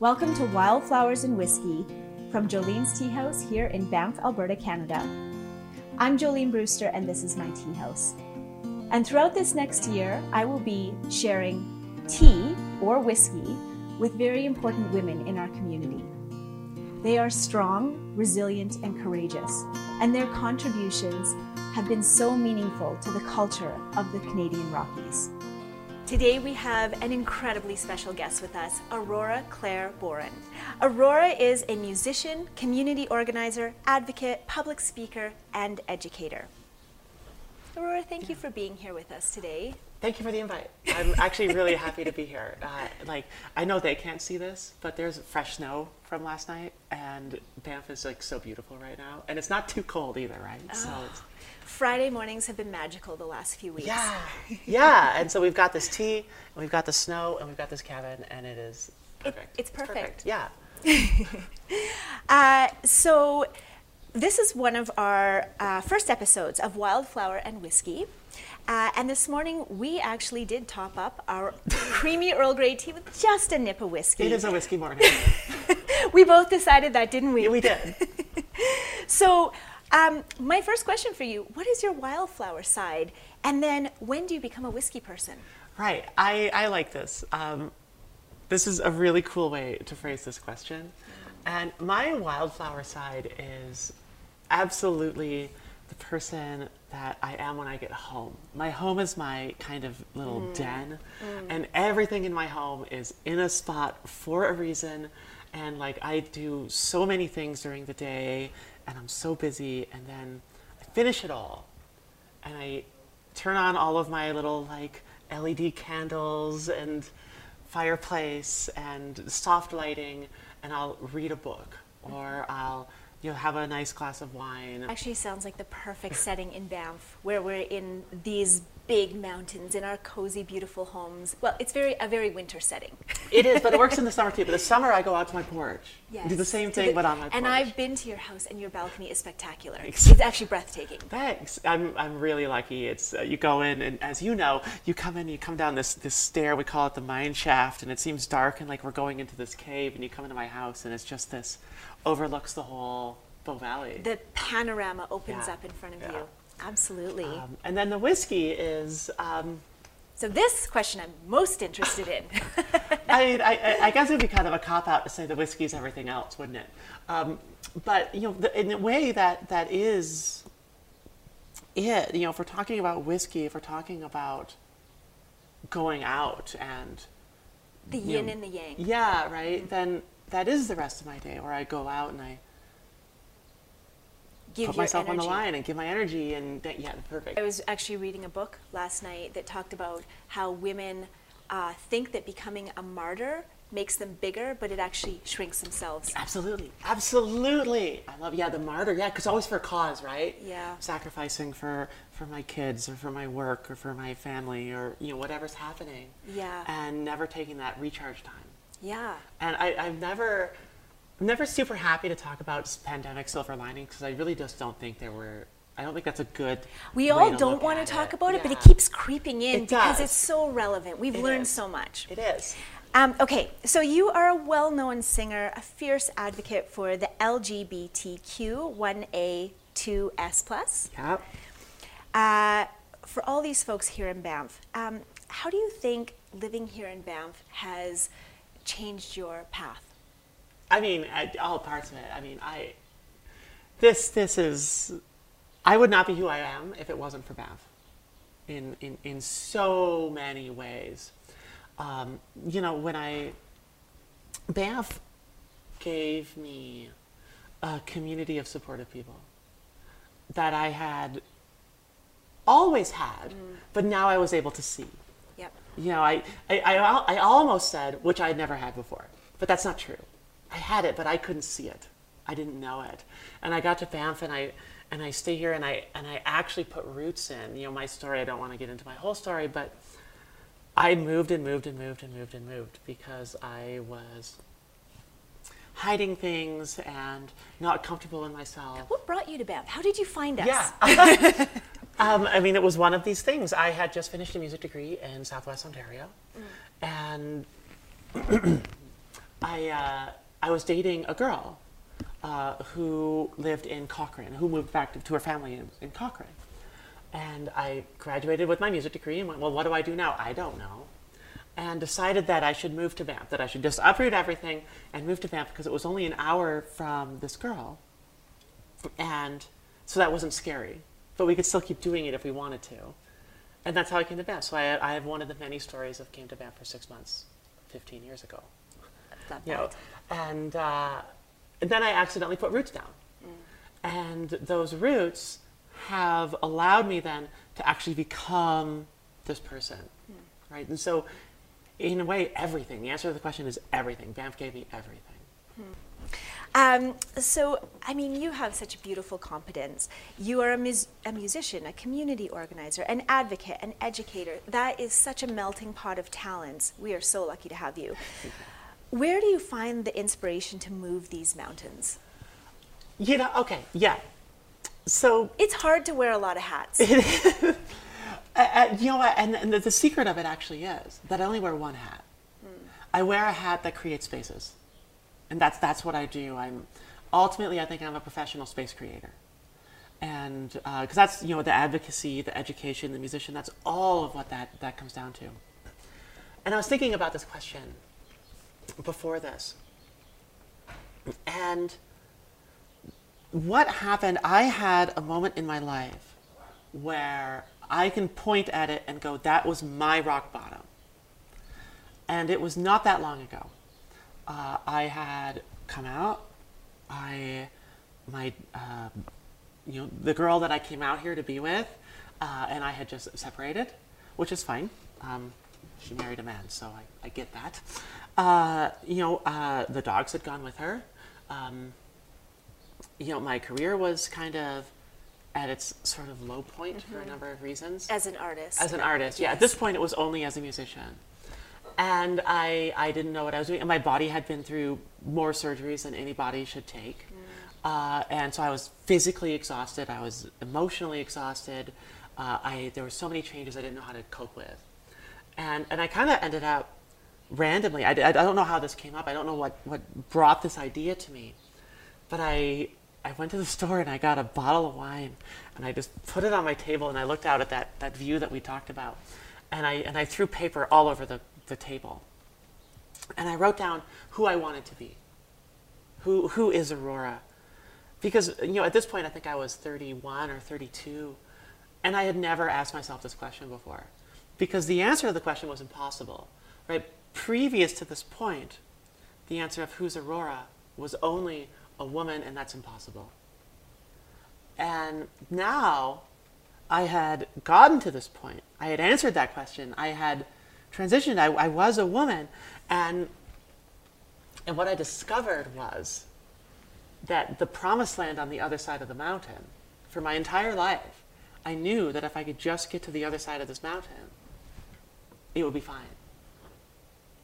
Welcome to Wildflowers and Whiskey from Jolene's Tea House here in Banff, Alberta, Canada. I'm Jolene Brewster, and this is my tea house. And throughout this next year, I will be sharing tea or whiskey with very important women in our community. They are strong, resilient, and courageous, and their contributions have been so meaningful to the culture of the Canadian Rockies. Today we have an incredibly special guest with us, Aurora Claire Borin. Aurora is a musician, community organizer, advocate, public speaker, and educator. Aurora, thank you for being here with us today. Thank you for the invite. I'm actually really happy to be here. Uh, like, I know they can't see this, but there's fresh snow from last night, and Banff is like so beautiful right now, and it's not too cold either, right? Oh. So it's, Friday mornings have been magical the last few weeks. yeah, yeah. And so we've got this tea, and we've got the snow, and we've got this cabin, and it is It- perfect. it's perfect. Yeah. Uh, so, this is one of our uh, first episodes of Wildflower and Whiskey. Uh, and this morning, we actually did top up our creamy Earl Grey tea with just a nip of whiskey. It is a whiskey morning. We both decided that, didn't we? Yeah, we did. So, um, my first question for you what is your wildflower side? And then, when do you become a whiskey person? Right. I, I like this. Um, this is a really cool way to phrase this question. And my wildflower side is absolutely the person that I am when I get home. My home is my kind of little mm. den, mm. and everything in my home is in a spot for a reason. And like I do so many things during the day, and I'm so busy, and then I finish it all and I turn on all of my little like LED candles and fireplace and soft lighting, and I'll read a book or I'll you know have a nice glass of wine. Actually, sounds like the perfect setting in Banff, where we're in these big mountains in our cozy, beautiful homes. Well, it's very a very winter setting. It is, but it works in the summer too. But the summer I go out to my porch, and do the same thing, the- but on my porch. And I've been to your house, and your balcony is spectacular. Thanks. It's actually breathtaking. Thanks. I'm, I'm really lucky. It's uh, you go in and as you know, you come in, you come down this this stair. We call it the mine shaft, and it seems dark and like we're going into this cave. And you come into my house, and it's just this overlooks the whole Bow Valley. The panorama opens Yeah. up in front of Yeah. you. Absolutely. Um, and then the whiskey is. Um, so this question I'm most interested in. I, mean, I, I- guess it would be kind of a cop out to say the whiskey is everything else, wouldn't it? Um, but you know, the, in a way that that is it. You know, if we're talking about whiskey, if we're talking about going out and the yin know, and the yang. Yeah, right. Then that is the rest of my day where I go out and I Give put myself on the line and give my energy and that, yeah, perfect. I was actually reading a book last night that talked about how women uh, think that becoming a martyr makes them bigger, but it actually shrinks themselves. Absolutely, absolutely. I love yeah the martyr yeah because always for a cause right Yeah. sacrificing for for my kids or for my work or for my family or you know whatever's happening Yeah. and never taking that recharge time Yeah. and I, I've never I'm never super happy to talk about pandemic silver linings because I really just don't think there were I don't think that's a good We all don't want to talk about it, but it keeps creeping in It because does. it's so relevant. We've It learned is. so much. it is Um, okay, so you are a well known singer, a fierce advocate for the LGBTQ 1A 2S. yeah Uh, for all these folks here in Banff, um, how do you think living here in Banff has changed your path? I mean, I- all parts of it. I mean, I this this is I would not be who I am if it wasn't for Banff. In in in so many ways, um, you know, when I Banff gave me a community of supportive people that I had always had, but now I was able to see Yep. you know, I, I, I, I almost said, which I had never had before, but that's not true. I had it, but I couldn't see it. I didn't know it. And I got to Banff and I, and I stay here and I, and I actually put roots in, you know, my story, I don't want to get into my whole story, but I moved and moved and moved and moved and moved because I was hiding things and not comfortable in myself. What brought you to Banff? How did you find us? Yeah. um, I mean, it was one of these things. I had just finished a music degree in Southwest Ontario, and I, uh, I was dating a girl uh, who lived in Cochrane, who moved back to, to her family in, in Cochrane. And I graduated with my music degree and went, well, what do I do now? I don't know. And decided that I should move to Banff, that I should just uproot everything and move to Banff because it was only an hour from this girl. And so that wasn't scary. But we could still keep doing it if we wanted to. And that's how I came to Banff. So I, I have one of the many stories of came to Banff for six months, 15 years ago. Not You know. And, uh, and then I accidentally put roots down. And those roots have allowed me then to actually become this person, right? And so, in a way, everything. The answer to the question is everything. Banff gave me everything. Um, so, I mean, you have such a beautiful competence. You are a, mus- a musician, a community organizer, an advocate, an educator. That is such a melting pot of talents. We are so lucky to have you. Where do you find the inspiration to move these mountains? You know, okay, yeah. So, It's hard to wear a lot of hats. uh, uh, you know? And, and the, the secret of it actually is that I only wear one hat. I wear a hat that creates spaces, and that's that's what I do. I'm ultimately, I think I'm a professional space creator, and because that's you know the advocacy, the education, the musician. That's all of what that that comes down to. And I was thinking about this question before this, and what happened, I had a moment in my life where I can point at it and go, that was my rock bottom. And it was not that long ago. Uh, I had come out. I, my, uh, you know, the girl that I came out here to be with, uh, and I had just separated, which is fine. Um, she married a man, so I, I get that. Uh, you know, uh, the dogs had gone with her. Um, you know, my career was kind of at its sort of low point for a number of reasons. As an artist. As an artist, yeah. At this point, it was only as a musician. And I, I didn't know what I was doing. And my body had been through more surgeries than any body should take. Uh, and so I was physically exhausted. I was emotionally exhausted. Uh, I, there were so many changes I didn't know how to cope with. And, and I kind of ended up randomly. I, I don't know how this came up. I don't know what, what brought this idea to me. But I, I went to the store and I got a bottle of wine and I just put it on my table and I looked out at that, that view that we talked about. And I, and I threw paper all over the, the table. And I wrote down who I wanted to be. Who, who is Aurora? Because, you know, at this point, I think I was 31 or 32. And I had never asked myself this question before. Because the answer to the question was impossible, right? Previous to this point, the answer of who's Aurora was only a woman, and that's impossible. And now I had gotten to this point. I had answered that question. I had transitioned. I, I was a woman. And, and what I discovered was that the promised land on the other side of the mountain, for my entire life, I knew that if I could just get to the other side of this mountain, it would be fine.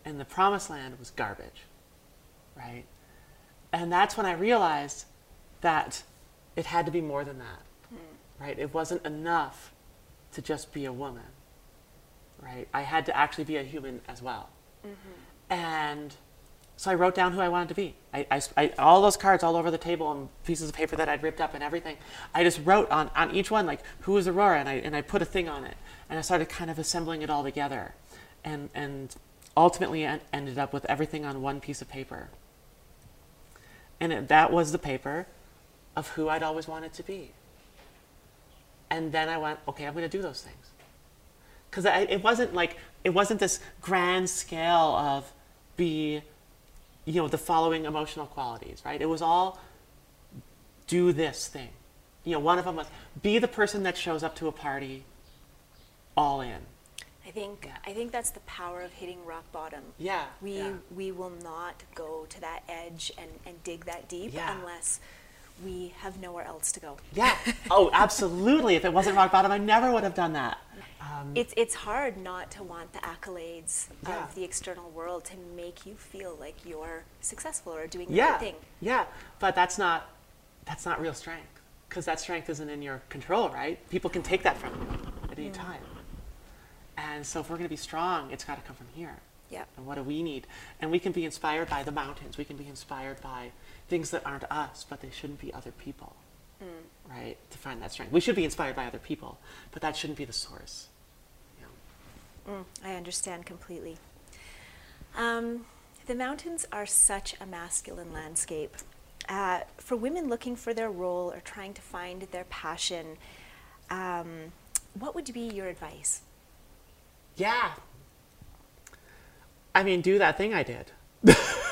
And the promised land was garbage, right? And that's when I realized that it had to be more than that, hmm. right? It wasn't enough to just be a woman, right? I had to actually be a human as well. Mm-hmm. And so I wrote down who I wanted to be. I, I, I- all those cards all over the table and pieces of paper that I'd ripped up and everything. I just wrote on, on each one, like, who is Aurora? And I, and I put a thing on it. And I started kind of assembling it all together. And, and ultimately en- ended up with everything on one piece of paper. And it, that was the paper of who I'd always wanted to be. And then I went, okay, I'm going to do those things. Because it wasn't like, it wasn't this grand scale of be, you know, the following emotional qualities, right? It was all do this thing. You know, one of them was be the person that shows up to a party all in. I think I think that's the power of hitting rock bottom. Yeah, We yeah. we will not go to that edge and, and dig that deep Yeah. unless we have nowhere else to go. Yeah. oh, absolutely. If it wasn't rock bottom, I never would have done that. Um, It's it's hard not to want the accolades Yeah. of the external world to make you feel like you're successful or doing the yeah. right thing. Yeah. But that's not that's not real strength because that strength isn't in your control, right? People can take that from you at any time. And so if we're going to be strong, it's got to come from here. Yeah. And what do we need? And we can be inspired by the mountains. We can be inspired by things that aren't us, but they shouldn't be other people. Right? To find that strength. We should be inspired by other people, but that shouldn't be the source. Know? Mm, I understand completely. Um, the mountains are such a masculine landscape. Uh, for women looking for their role or trying to find their passion, um, what would be your advice? Yeah. I mean, do that thing I did.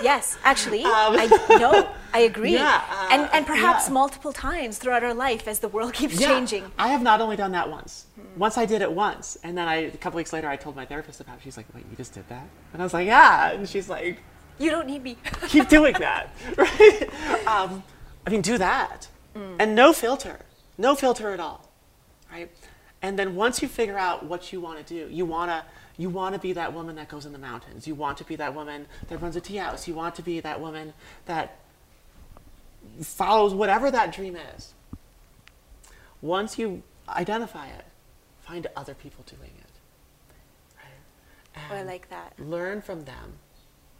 Yes, actually, Um, I no, I agree. Yeah, uh, and and perhaps yeah. multiple times throughout our life as the world keeps Yeah. changing. I have not only done that once. Once I did it once, and then I, a couple weeks later, I told my therapist about it. She's like, "Wait, you just did that?" And I was like, "Yeah." And she's like, You don't need me. keep doing that, right? Um, I mean, do that, and no filter, no filter at all, right? And then once you figure out what you want to do, you wanna you want to be that woman that goes in the mountains. You want to be that woman that runs a tea house. You want to be that woman that follows whatever that dream is. Once you identify it, find other people doing it. Right? Oh, I like that. Learn from them,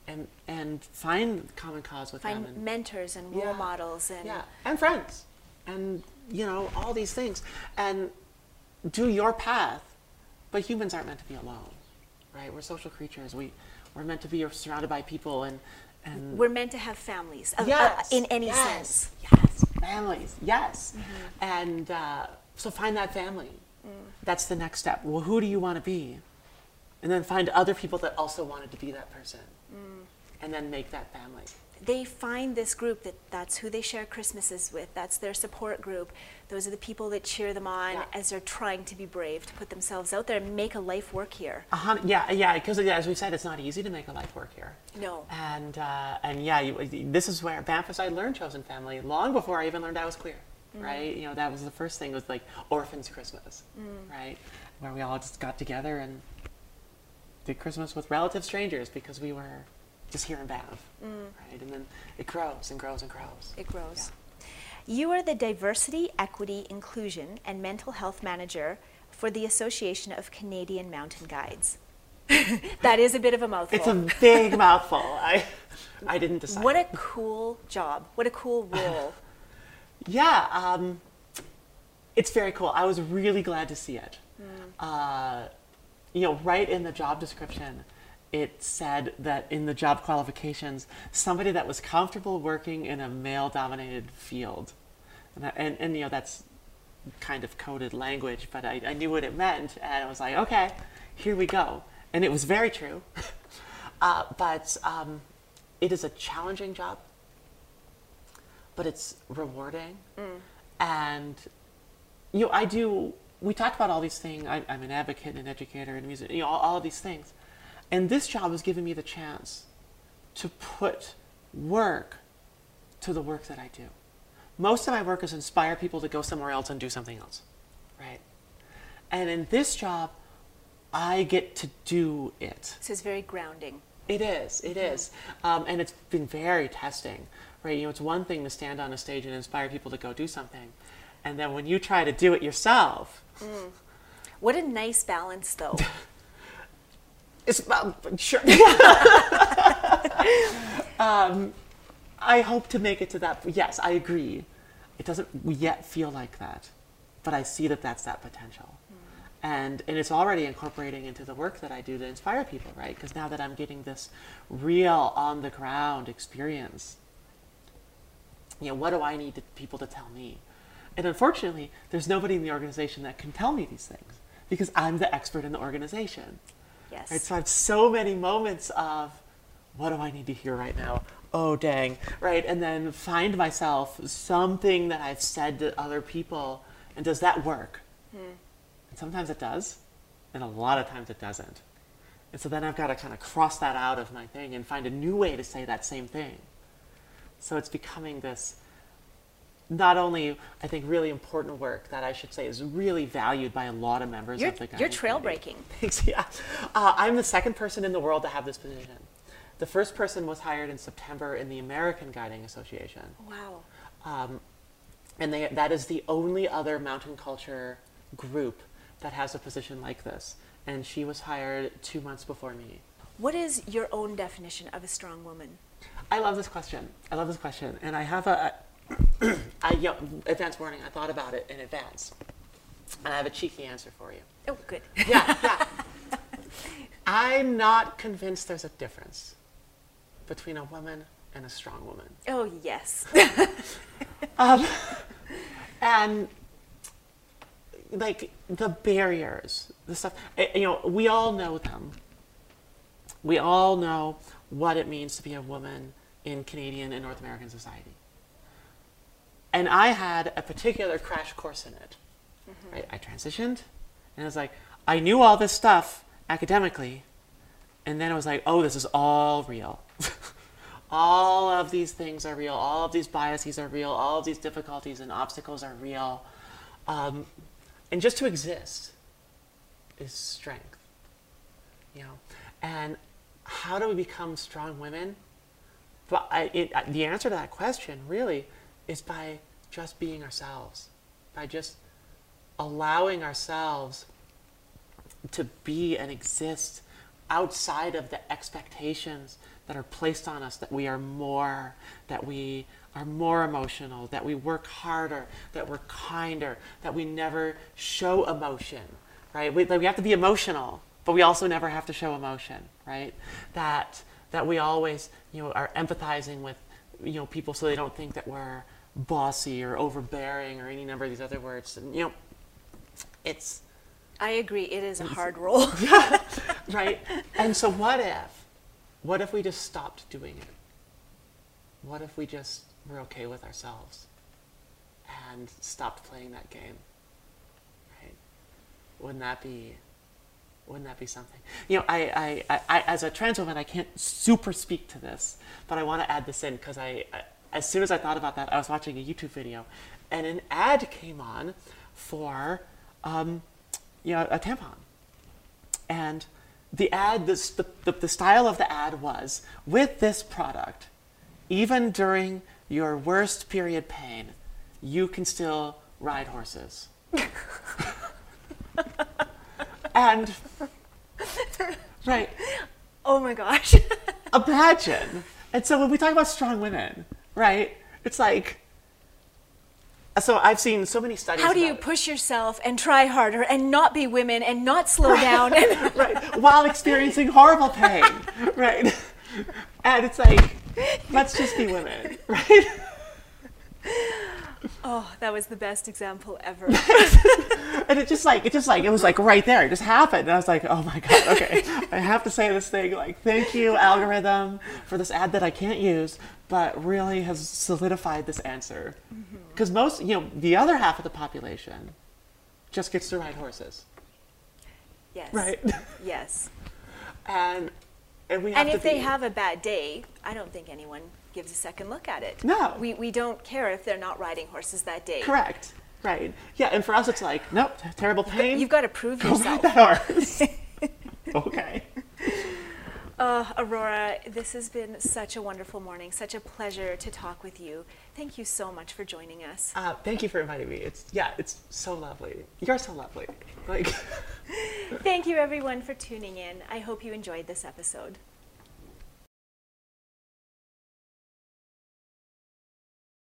and and find common cause with them. Find mentors and role Yeah. models and yeah, and friends, and you know all these things, and do your path. But humans aren't meant to be alone, right? We're social creatures. We we're meant to be surrounded by people, and and we're meant to have families uh, uh, Yes, in any yes, sense. Yes, families. Yes, Mm-hmm. and uh, so find that family. Mm. That's the next step. Well, who do you want to be? And then find other people that also wanted to be that person. And then make that family. They find this group that that's who they share Christmases with. That's their support group. Those are the people that cheer them on Yeah. as they're trying to be brave, to put themselves out there and make a life work here. Hun- yeah, yeah, because as we said, it's not easy to make a life work here. No. And uh, and yeah, you, this is where Banff I learned chosen family long before I even learned I was queer. Mm-hmm. Right? You know, that was the first thing was like orphans Christmas, mm. right? Where we all just got together and did Christmas with relative strangers because we were just here in Banff, right? And then it grows and grows and grows. It grows. You are the Diversity, Equity, Inclusion, and Mental Health Manager for the Association of Canadian Mountain Guides. that is a bit of a mouthful. It's a big mouthful. I I didn't decide. what a cool job. What a cool role. Yeah, um, it's very cool. I was really glad to see it. Uh, you know, right in the job description, it said that in the job qualifications, somebody that was comfortable working in a male-dominated field, and, and, and you know that's kind of coded language, but I, I knew what it meant, and I was like, okay, here we go, and it was very true. uh, but um, it is a challenging job but it's rewarding. And you know, I do. We talked about all these things. I, I'm an advocate and an educator and music. You know, all, all of these things. And this job has given me the chance to put work to the work that I do. Most of my work is inspire people to go somewhere else and do something else, right? And in this job, I get to do it. This is very grounding. It is. It is, um, and it's been very testing, right? You know, it's one thing to stand on a stage and inspire people to go do something, and then when you try to do it yourself, What a nice balance, though. it's sure. um, I hope to make it to that. Yes, I agree. It doesn't yet feel like that, but I see that that's that potential. And, and it's already incorporating into the work that I do to inspire people, right? Because now that I'm getting this real on the ground experience, you know, what do I need to, people to tell me? And unfortunately, there's nobody in the organization that can tell me these things because I'm the expert in the organization. Yes. Right, so I have so many moments of, what do I need to hear right now? Oh, dang. Right. And then find myself something that I've said to other people. And does that work? Hmm. And sometimes it does. And a lot of times it doesn't. And so then I've got to kind of cross that out of my thing and find a new way to say that same thing. So it's becoming this not only, I think, really important work that I should say is really valued by a lot of members You're, of the you're guiding trail breaking. Thanks. Yeah. Uh, I'm the second person in the world to have this position. The first person was hired in September in the American Guiding Association. Wow. Um, and they, that is the only other mountain culture group that has a position like this. And she was hired two months before me. What is your own definition of a strong woman? I love this question. I love this question, and I have a, I you know, advance warning. I thought about it in advance, and I have a cheeky answer for you. Oh, good. Yeah, yeah. I'm not convinced there's a difference between a woman and a strong woman. Oh, yes. Um, and like the barriers, the stuff, eh, you know, we all know them. We all know what it means to be a woman in Canadian and North American society. And I had a particular crash course in it. Right? I transitioned, and it was like, I knew all this stuff academically, and then it was like, oh, this is all real. all of these things are real. All of these biases are real. All of these difficulties and obstacles are real. Um, and just to exist is strength. You know, and how do we become strong women? But I, it, the answer to that question really is by just being ourselves, by just allowing ourselves to be and exist outside of the expectations that are placed on us that we are more, that we are more emotional, that we work harder, that we're kinder, that we never show emotion, right? We, like we have to be emotional, but we also never have to show emotion, right? That that we always, you know, are empathizing with, you know, people so they don't think that we're bossy or overbearing or any number of these other words. And you know, it's I agree. It is a hard role. yeah, right? And so what if, what if we just stopped doing it? What if we just were okay with ourselves and stopped playing that game? Right? Wouldn't that be, wouldn't that be something? You know, I, I, I, as a trans woman, I can't super speak to this, but I want to add this in because I, I, as soon as I thought about that, I was watching a YouTube video and an ad came on for, um, you know, a tampon. And the ad, this, the, the, the style of the ad was with this product, even during your worst period pain, you can still ride horses. and, right, oh my gosh. imagine. And so when we talk about strong women, right, it's like, so I've seen so many studies. How do you push yourself and try harder and not be women and not slow down? And right, while experiencing horrible pain, right? And it's like, let's just be women, right? Oh, that was the best example ever. And it just like, it just like, it was like right there, it just happened. And I was like, oh my God, okay, I have to say this thing, like, thank you, algorithm, for this ad that I can't use, but really has solidified this answer. Mm-hmm. Because most, you know, the other half of the population just gets to ride horses, Yes. right? Yes. And, and we have And to if they have a bad day, I don't think anyone gives a second look at it. No. We, we don't care if they're not riding horses that day. Correct. Right. Yeah, and for us it's like, nope, terrible pain. You've got to prove go ride that horse. okay. Uh, Aurora, this has been such a wonderful morning, such a pleasure to talk with you. Thank you so much for joining us. Uh, thank you for inviting me. It's yeah, it's so lovely. You're so lovely. Like Thank you, everyone, for tuning in. I hope you enjoyed this episode.